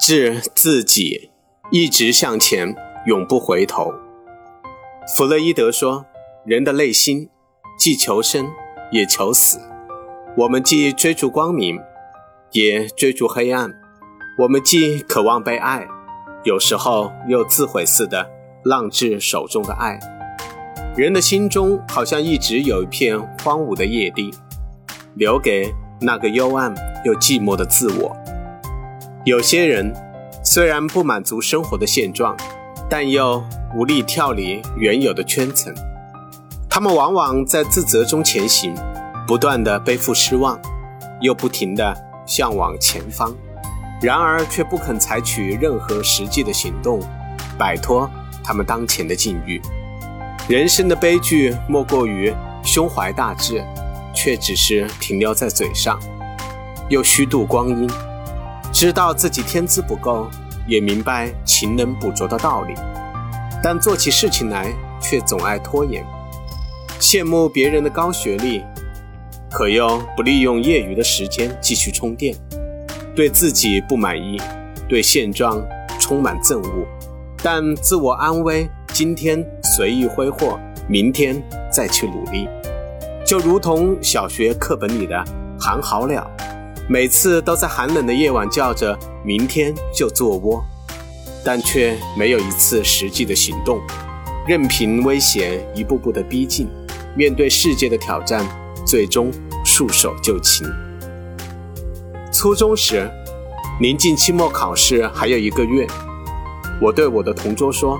致自己一直向前，永不回头。弗洛伊德说：“人的内心既求生，也求死。我们既追逐光明，也追逐黑暗。我们既渴望被爱，有时候又自毁似的浪掷手中的爱。人的心中好像一直有一片荒芜的野地，留给那个幽暗又寂寞的自我。”有些人虽然不满足生活的现状，但又无力跳离原有的圈层。他们往往在自责中前行，不断的背负失望，又不停的向往前方，然而却不肯采取任何实际的行动，摆脱他们当前的境遇。人生的悲剧莫过于胸怀大志，却只是停留在嘴上，又虚度光阴。知道自己天资不够，也明白勤能补拙的道理，但做起事情来却总爱拖延。羡慕别人的高学历，可又不利用业余的时间继续充电。对自己不满意，对现状充满憎恶，但自我安慰：今天随意挥霍，明天再去努力。就如同小学课本里的寒号鸟。每次都在寒冷的夜晚叫着“明天就做窝”，但却没有一次实际的行动，任凭危险一步步的逼近，面对世界的挑战，最终束手就擒。初中时，临近期末考试还有一个月，我对我的同桌说：“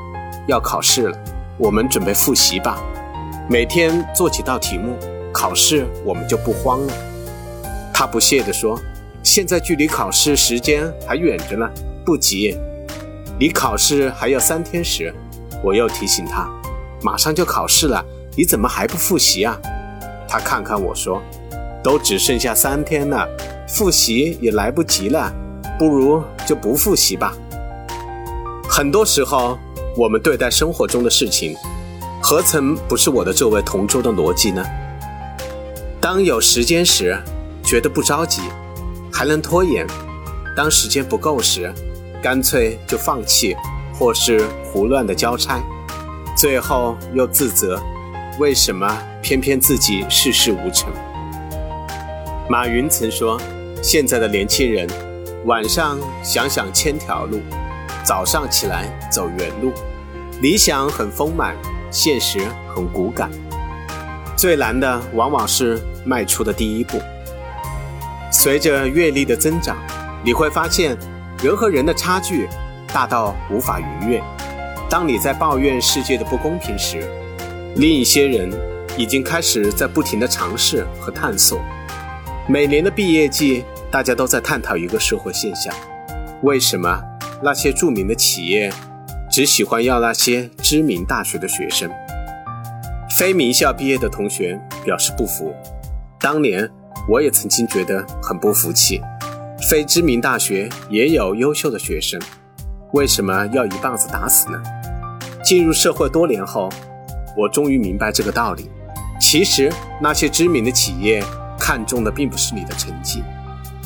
要考试了，我们准备复习吧，每天做几道题目，考试我们就不慌了。”他不屑地说：“现在距离考试时间还远着呢，不急。离考试还有三天时，我又提醒他：马上就考试了，你怎么还不复习啊？”他看看我说：“都只剩下三天了，复习也来不及了，不如就不复习吧。”很多时候，我们对待生活中的事情，何曾不是我的这位同桌的逻辑呢？当有时间时，觉得不着急，还能拖延；当时间不够时，干脆就放弃，或是胡乱的交差，最后又自责，为什么偏偏自己事事无成？马云曾说：“现在的年轻人，晚上想想千条路，早上起来走原路。理想很丰满，现实很骨感。最难的往往是迈出的第一步。”随着阅历的增长，你会发现人和人的差距大到无法逾越。当你在抱怨世界的不公平时，另一些人已经开始在不停的尝试和探索。每年的毕业季，大家都在探讨一个社会现象：为什么那些著名的企业只喜欢要那些知名大学的学生？非名校毕业的同学表示不服。当年。我也曾经觉得很不服气，非知名大学也有优秀的学生，为什么要一棒子打死呢？进入社会多年后，我终于明白这个道理。其实那些知名的企业看重的并不是你的成绩，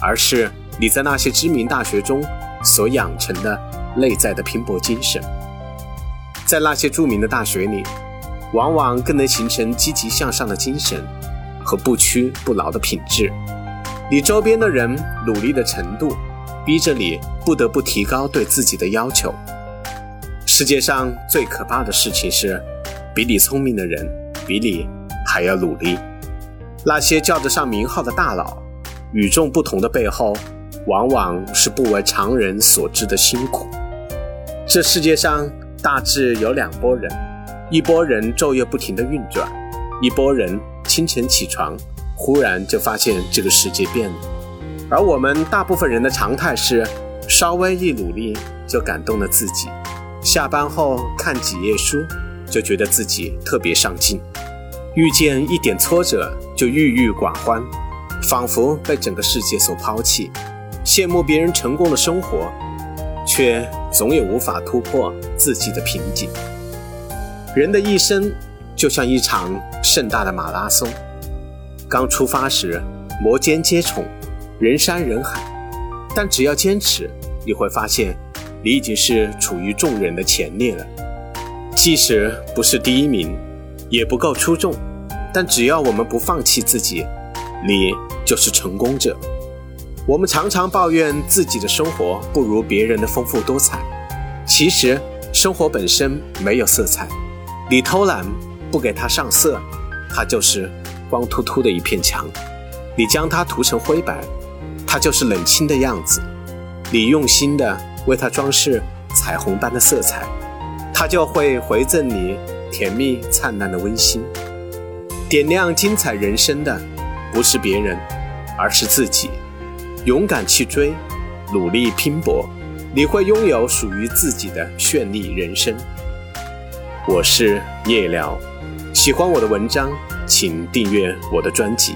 而是你在那些知名大学中所养成的内在的拼搏精神。在那些著名的大学里，往往更能形成积极向上的精神。和不屈不挠的品质，你周边的人努力的程度，逼着你不得不提高对自己的要求。世界上最可怕的事情是，比你聪明的人比你还要努力。那些叫得上名号的大佬，与众不同的背后，往往是不为常人所知的辛苦。这世界上大致有两拨人，一拨人昼夜不停的运转，一拨人。清晨起床，忽然就发现这个世界变了。而我们大部分人的常态是，稍微一努力就感动了自己。下班后看几页书，就觉得自己特别上进。遇见一点挫折就郁郁寡欢，仿佛被整个世界所抛弃。羡慕别人成功的生活，却总也无法突破自己的瓶颈。人的一生。就像一场盛大的马拉松，刚出发时摩肩接踵，人山人海，但只要坚持，你会发现，你已经是处于众人的前列了。即使不是第一名，也不够出众，但只要我们不放弃自己，你就是成功者。我们常常抱怨自己的生活不如别人的丰富多彩，其实生活本身没有色彩。你偷懒不给它上色，它就是光秃秃的一片墙；你将它涂成灰白，它就是冷清的样子；你用心的为它装饰彩虹般的色彩。它就会回赠你甜蜜灿烂的温馨，点亮精彩人生的不是别人，而是自己。勇敢去追，努力拼搏，你会拥有属于自己的绚丽人生。我是夜聊，喜欢我的文章，请订阅我的专辑。